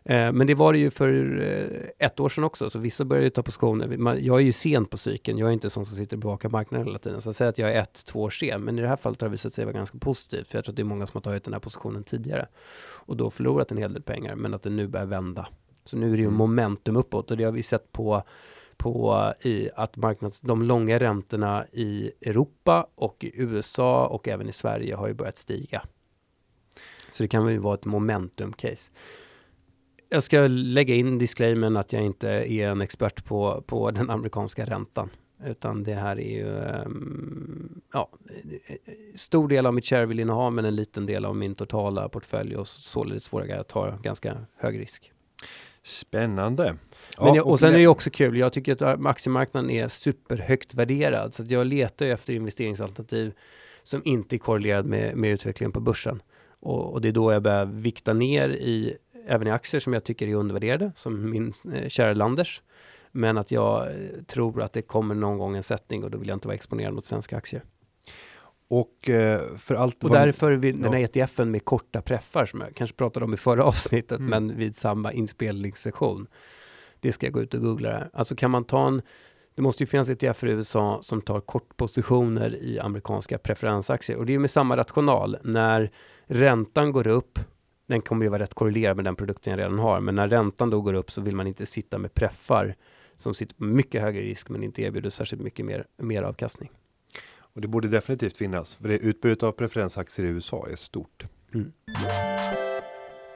men det var det ju för eh, ett år sedan också, så vissa började ju ta positioner. Jag är ju sent på cykeln, jag är inte sån som sitter och bevakar marknaden hela tiden. Så att säga att jag är ett, två år sen, men i det här fallet har det visat sig vara ganska positivt, för jag tror att det är många som har tagit den här positionen tidigare och då förlorat en hel del pengar, men att det nu börjar vända. Så nu är det ju Mm. momentum uppåt och det har vi sett på, på i att marknads, de långa räntorna i Europa och i USA och även i Sverige har ju börjat stiga. Så det kan ju vara ett momentum-case. Jag ska lägga in disclaimern att jag inte är en expert på, på den amerikanska räntan. Utan det här är ju, ehm, ja, stor del av mitt Shareville-innehav men en liten del av min totala portfölj och således vågar jag ta ganska hög risk. Spännande. Ja, jag, och sen är det också kul, jag tycker att aktiemarknaden är superhögt värderad. Så att jag letar ju efter investeringsalternativ som inte är korrelerad med, med utvecklingen på börsen. Och, och det är då jag börjar vikta ner i, även i aktier som jag tycker är undervärderade, som min eh, kära Landers. Men att jag eh, tror att det kommer någon gång en sättning och då vill jag inte vara exponerad mot svenska aktier. Och eh, för allt Och därför vill den här. ETFen med korta preffar som jag kanske pratade om i förra avsnittet, Mm. men vid samma inspelningssession. Det ska jag gå ut och googla. Här. Alltså kan man ta en, det måste ju finnas ETFer i USA som tar kortpositioner i amerikanska preferensaktier. Och det är med samma rational. När räntan går upp, den kommer ju vara rätt korrelerad med den produkten jag redan har, men när räntan då går upp så vill man inte sitta med preffar som sitter på mycket högre risk men inte erbjuder särskilt mycket mer, mer avkastning. Och det borde definitivt finnas. För det utbudet av preferensaktier i USA är stort. Mm.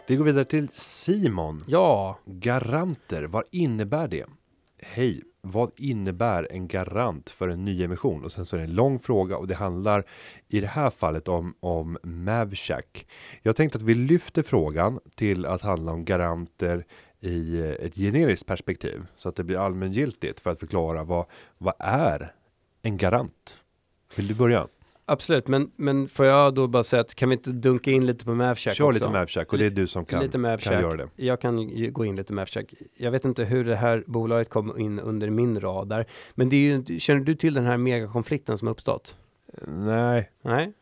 Vi går vidare till Simon. Ja, Garanter, vad innebär det? Hej, vad innebär en garant för en nyemission? Och sen så är det en lång fråga och det handlar i det här fallet om, om Mavshack. Jag tänkte att vi lyfter frågan till att handla om garanter i eh, ett generiskt perspektiv så att det blir allmängiltigt för att förklara vad, vad är en garant? Vill du börja? Absolut, men, men får jag då bara säga att kan vi inte dunka in lite på Mavshack Kör också? lite Mavshack och det är du som kan, lite kan göra det. Jag kan gå in lite Mavshack. Jag vet inte hur det här bolaget kom in under min radar, men det är ju, känner du till den här megakonflikten som uppstått? Nej, Nej.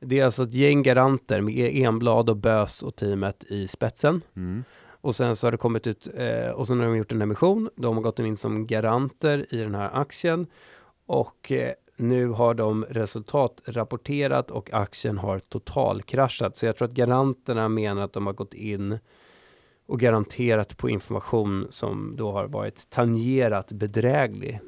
Det är alltså ett gäng garanter med Enblad och Bös och teamet i spetsen. mm. Och sen så har det kommit ut, eh, och sen har de gjort en emission. De har gått in som garanter i den här aktien. Och eh, nu har de resultatrapporterat och aktien har totalkraschat. Så jag tror att garanterna menar att de har gått in och garanterat på information som då har varit tangerat bedräglig.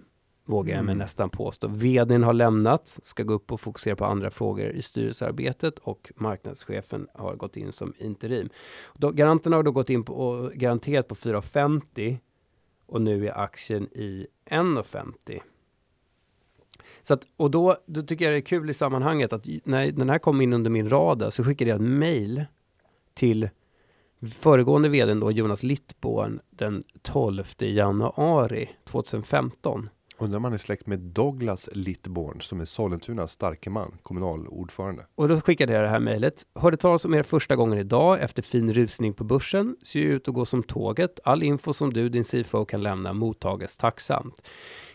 Vågar jag mig Mm. nästan påstå. Vdn har lämnat, ska gå upp och fokusera på andra frågor i styrelsearbetet och marknadschefen har gått in som interim. Då, garanterna har då gått in på, och garanterat på 4,50 och nu är aktien i 1,50. Så att, och då, då tycker jag det är kul i sammanhanget att när den här kom in under min radar så skickade jag ett mail till föregående vdn då, Jonas Littborn, den 12 januari 2015. Undrar om han är släkt med Douglas Littborn som är Sollentunas starke man, kommunalordförande. Och då skickade jag det här mejlet. Hörde talas om er första gången idag efter fin rusning på börsen. Ser ut att gå som tåget. All info som du, din CFO, kan lämna mottages tacksamt.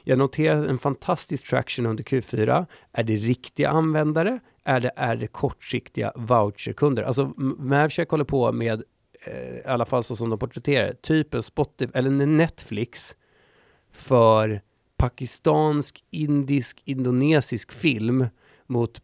Jag noterar en fantastisk traction under Q4. Är det riktiga användare? Är det, är det kortsiktiga voucherkunder? Alltså, M- Mavcheck håller på med, eh, i alla fall så som de porträtterar typ en Spotify eller en Netflix för pakistansk, indisk, indonesisk film mot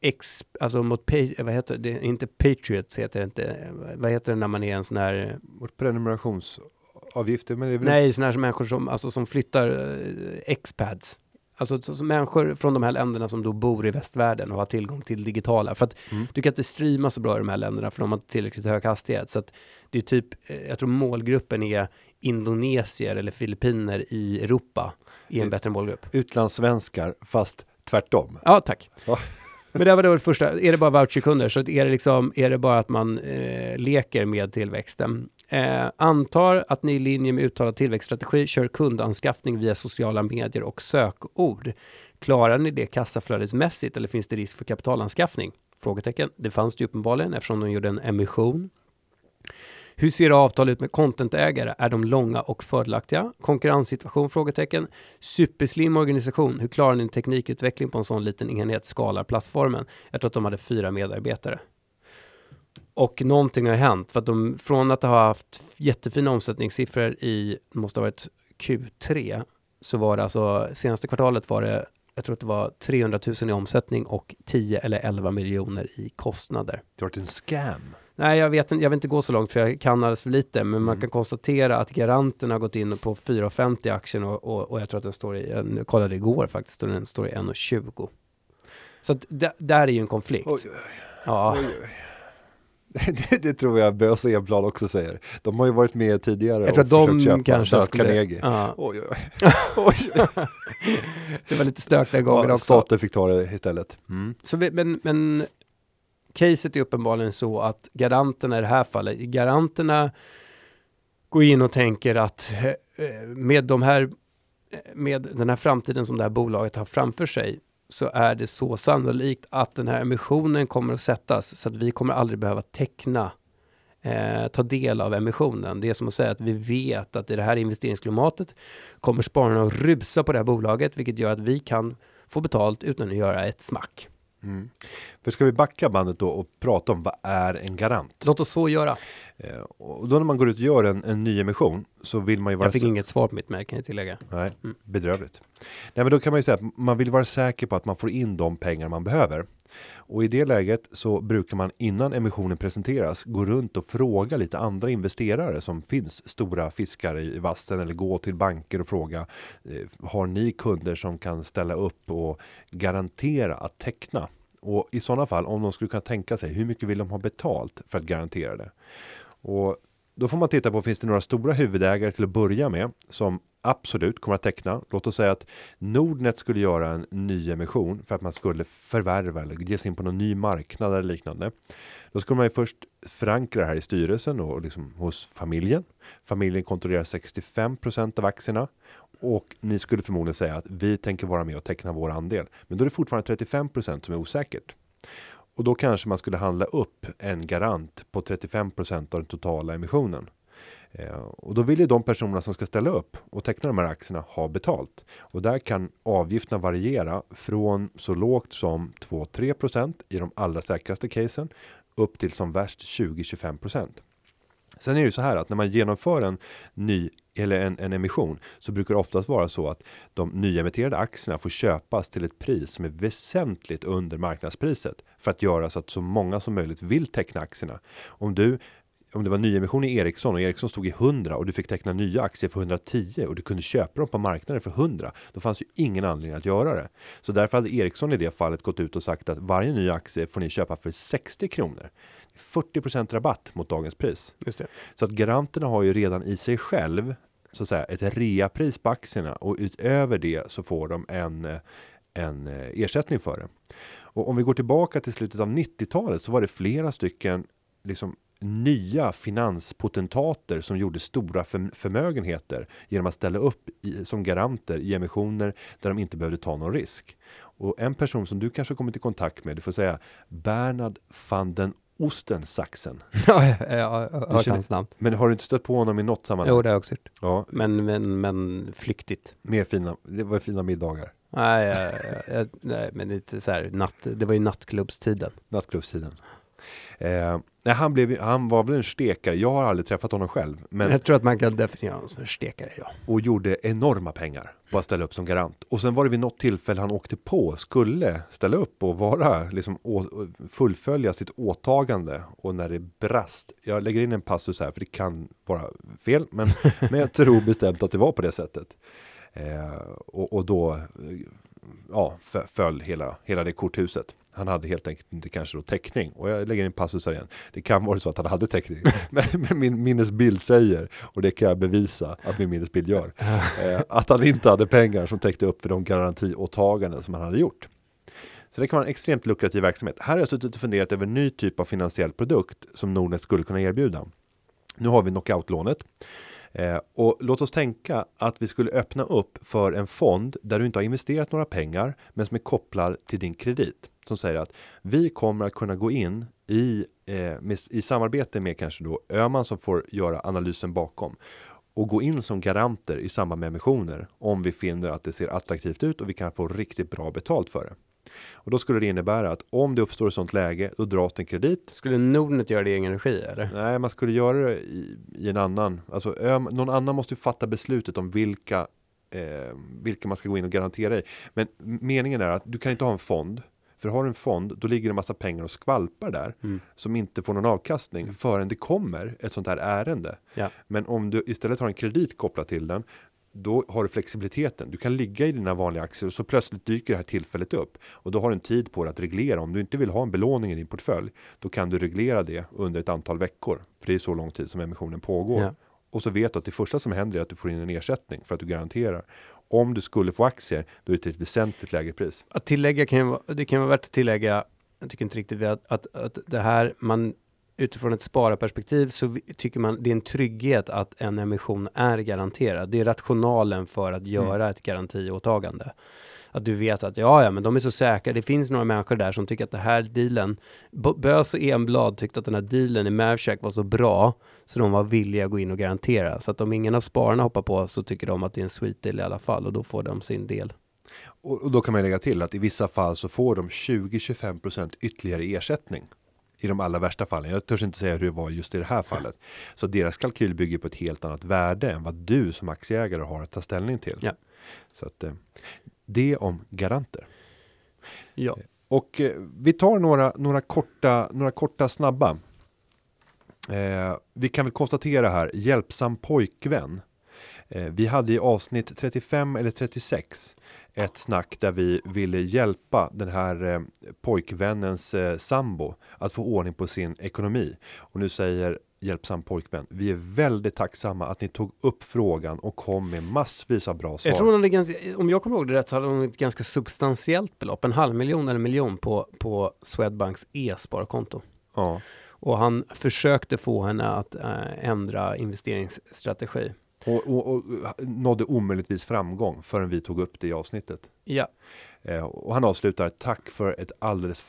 ex, alltså mot, pa- vad heter det, inte Patriots heter det inte, vad heter det när man är en sån här, Vårt prenumerationsavgifter, men det är väl nej, såna här människor som, alltså som flyttar uh, expats. Alltså så, så människor från de här länderna som då bor i västvärlden och har tillgång till digitala. För att Mm. du kan inte streama så bra i de här länderna för de har inte tillräckligt hög hastighet. Så att det är typ, eh, jag tror målgruppen är indonesier eller filippiner i Europa i en bättre målgrupp. utlandssvenskar, fast tvärtom. Ja, tack. Ja. (laughs) Men det var det första. Är det bara voucherkunder så är det, liksom, är det bara att man eh, leker med tillväxten. Eh, antar att ni i linje med uttalad tillväxtstrategi kör kundanskaffning via sociala medier och sökord. Klarar ni det kassaflödesmässigt eller finns det risk för kapitalanskaffning? Frågetecken. Det fanns det ju uppenbarligen eftersom de gjorde en emission. Hur ser avtal ut med contentägare? Är de långa och fördelaktiga? Konkurrenssituation? Frågetecken. Superslim organisation. Hur klarar ni en teknikutveckling på en sån liten enhet? Skalar plattformen? Jag tror att de hade fyra medarbetare. Och någonting har hänt för att de från att ha haft jättefina omsättningssiffror i, måste ha varit Q3, så var det alltså senaste kvartalet var det, jag tror att det var 300 000 i omsättning och 10 eller 11 miljoner i kostnader. Det har varit en scam. Nej, jag vet inte, jag vill inte gå så långt för jag kan alldeles för lite, men man Mm. kan konstatera att garanterna har gått in på 4,50 i aktien och, och, och jag tror att den står i, jag kollade igår faktiskt, och den står i 1,20. Så att där är ju en konflikt. Oj, oj, Ja, oj, oj. (laughs) Det, det tror jag Bös och Enblad också säger. De har ju varit med tidigare jag tror och att försökt de köpa kanske skulle... Carnegie. Ja, (laughs) oj, oj. oj. det var lite stök den gången Ja, också. staten fick ta det istället. Mm. Så vi, men, men caset är uppenbarligen så att garanterna i det här fallet, garanterna går in och tänker att eh, eh, med de här eh, med den här framtiden som det här bolaget har framför sig så är det så sannolikt att den här emissionen kommer att sättas så att vi kommer aldrig behöva teckna eh, ta del av emissionen. Det är som att säga att vi vet att i det här investeringsklimatet kommer spararna att rusa på det här bolaget, vilket gör att vi kan få betalt utan att göra ett smack. Mm. För ska vi backa bandet då och prata om vad är en garant? Låt oss så göra. Eh, och då när man går ut och gör en, en ny emission så vill man ju vara Jag fick inget svar på mitt mejl kan jag tillägga. Nej, Mm. bedrövligt. Nej, men då kan man ju säga att man vill vara säker på att man får in de pengar man behöver. Och i det läget så brukar man innan emissionen presenteras gå runt och fråga lite andra investerare som finns stora fiskar i vassen eller gå till banker och fråga eh, har ni kunder som kan ställa upp och garantera att teckna? Och i sådana fall om de skulle kunna tänka sig hur mycket vill de ha betalt för att garantera det? Och då får man titta på finns det några stora huvudägare till att börja med som absolut kommer att teckna. Låt oss säga att Nordnet skulle göra en ny emission för att man skulle förvärva eller ge sig in på någon ny marknad eller liknande. Då skulle man ju först förankra det här i styrelsen och liksom hos familjen. Familjen kontrollerar 65% av aktierna och ni skulle förmodligen säga att vi tänker vara med och teckna vår andel. Men då är det fortfarande 35% som är osäkert. Och då kanske man skulle handla upp en garant på 35% av den totala emissionen. Eh, och då vill ju de personerna som ska ställa upp och teckna de här aktierna ha betalt. Och där kan avgifterna variera från så lågt som 2-3% i de allra säkraste casen upp till som värst 20-25 Sen är det ju så här att när man genomför en ny eller en, en emission så brukar det oftast vara så att de nyemitterade aktierna får köpas till ett pris som är väsentligt under marknadspriset för att göra så att så många som möjligt vill teckna aktierna. Om du om det var nyemission i Ericsson och Ericsson stod i 100 och du fick teckna nya aktier för 110 och du kunde köpa dem på marknaden för 100. Då fanns ju ingen anledning att göra det. Så därför hade Ericsson i det fallet gått ut och sagt att varje ny aktie får ni köpa för 60 kronor. 40% rabatt mot dagens pris. Så att garanterna har ju redan i sig själv så att säga ett reapris på aktierna och utöver det så får de en en eh, ersättning för det. Och om vi går tillbaka till slutet av 90-talet så var det flera stycken liksom nya finanspotentater som gjorde stora förm- förmögenheter genom att ställa upp i, som garanter i emissioner där de inte behövde ta någon risk. Och en person som du kanske kommit i kontakt med, du får säga Bernard van den Ostensaxen. (laughs) Ja, jag, jag, jag har hört hans namn. Men har du inte stött på honom i något sammanhang? Jo, det har jag också gjort. Ja, Men, men, men flyktigt. mer fina, det var fina middagar. Nej, nej men lite så här, natt, det var ju nattklubbstiden. Nattklubbstiden. Eh, nej, han, blev, han var väl en stekare. Jag har aldrig träffat honom själv. Men, Jag tror att man kan definiera honom som en stekare, ja. och gjorde enorma pengar på att ställa upp som garant. Och sen var det vid något tillfälle han åkte på skulle ställa upp och vara liksom å, fullfölja sitt åtagande och när det brast. Jag lägger in en passus här för det kan vara fel, men, (laughs) men jag tror bestämt att det var på det sättet. Eh, och, och då ja, föll hela, hela det korthuset. Han hade helt enkelt inte kanske då täckning. Och jag lägger in passusar igen. Det kan vara så att han hade täckning. (laughs) men, men min minnesbild säger, och det kan jag bevisa att min minnesbild gör, (laughs) eh, att han inte hade pengar som täckte upp för de garantiåtaganden som han hade gjort. Så det kan vara en extremt lukrativ verksamhet. Här har jag suttit och funderat över en ny typ av finansiell produkt som Nordnet skulle kunna erbjuda. Nu har vi knockoutlånet. Eh, och låt oss tänka att vi skulle öppna upp för en fond där du inte har investerat några pengar men som är kopplad till din kredit. Som säger att vi kommer att kunna gå in i, eh, med, i samarbete med kanske då Öman som får göra analysen bakom och gå in som garanter i samband med emissioner om vi finner att det ser attraktivt ut och vi kan få riktigt bra betalt för det. Och då skulle det innebära att om det uppstår ett sådant läge, då dras en kredit Skulle Nordnet göra det i egen regi, eller? Nej, man skulle göra det i, i en annan. Alltså, någon annan måste ju fatta beslutet om vilka, eh, vilka man ska gå in och garantera i. Men meningen är att du kan inte ha en fond. För har du en fond, då ligger det en massa pengar och skvalpar där Mm. som inte får någon avkastning förrän det kommer ett sånt här ärende. Ja. Men om du istället har en kredit kopplat till den, då har du flexibiliteten. Du kan ligga i dina vanliga aktier och så plötsligt dyker det här tillfället upp och då har du en tid på dig att reglera. Om du inte vill ha en belåning i din portfölj, då kan du reglera det under ett antal veckor. För det är så lång tid som emissionen pågår. Ja. Och så vet du att det första som händer är att du får in en ersättning för att du garanterar. Om du skulle få aktier, då är det till ett väsentligt lägre pris. Att tillägga kan ju vara, det kan vara värt att tillägga, jag tycker inte riktigt att, att, att det här, man utifrån ett spararperspektiv så tycker man det är en trygghet att en emission är garanterad. Det är rationalen för att göra ett garantiåtagande. Att du vet att ja, ja, men de är så säkra. Det finns några människor där som tycker att det här dealen, Bös och Enblad tyckte att den här dealen i Mavcheck var så bra så de var villiga att gå in och garantera. Så att om ingen av spararna hoppar på så tycker de att det är en sweet deal i alla fall och då får de sin del. Och, och då kan man lägga till att i vissa fall så får de 20-25% ytterligare ersättning. I de allra värsta fallen. Jag törs inte säga hur det var just i det här fallet. Så deras kalkyl bygger på ett helt annat värde än vad du som aktieägare har att ta ställning till. Ja. Så att eh, det om garanter. Ja. Och eh, vi tar några, några korta, några korta snabba. Eh, vi kan väl konstatera här, hjälpsam pojkvän. Eh, vi hade i avsnitt 35 eller 36 ett snack där vi ville hjälpa den här eh, pojkvännens eh, sambo att få ordning på sin ekonomi. Och nu säger hjälpsam pojkvän, vi är väldigt tacksamma att ni tog upp frågan och kom med massvis av bra svar. Jag tror hon ganska, om jag kommer ihåg det rätt så hade hon ett ganska substantiellt belopp, en halv miljon eller en miljon på, på Swedbanks e-sparkonto. ja. Och han försökte få henne att äh, ändra investeringsstrategi. Och, och, och nådde omöjligtvis framgång förrän vi tog upp det i avsnittet. Ja, Eh, och han avslutar tack för, ett alldeles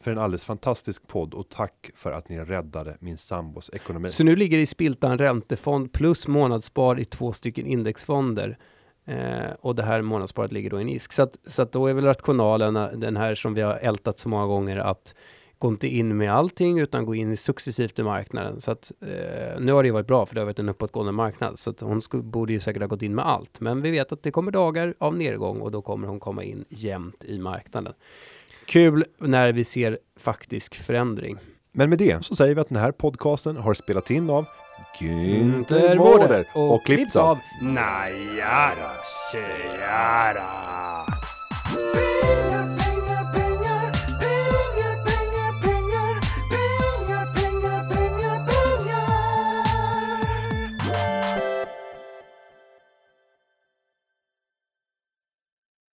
för en alldeles fantastisk podd och tack för att ni räddade min sambos ekonomi. så nu ligger det i spiltan räntefond plus månadsspar i två stycken indexfonder. Eh, och det här månadssparet ligger då i en ISK. Så att, så att då är väl rationalen eh, den här som vi har ältat så många gånger att gå inte in med allting utan gå in successivt i marknaden. Så att eh, nu har det varit bra för det har varit en uppåtgående marknad. Så att hon skulle, borde ju säkert ha gått in med allt. Men vi vet att det kommer dagar av nedgång och då kommer hon komma in jämnt i marknaden. Kul när vi ser faktisk förändring. Men med det så säger vi att den här podcasten har spelats in av Günther Mårder Mårder och klippts av Najara Seara.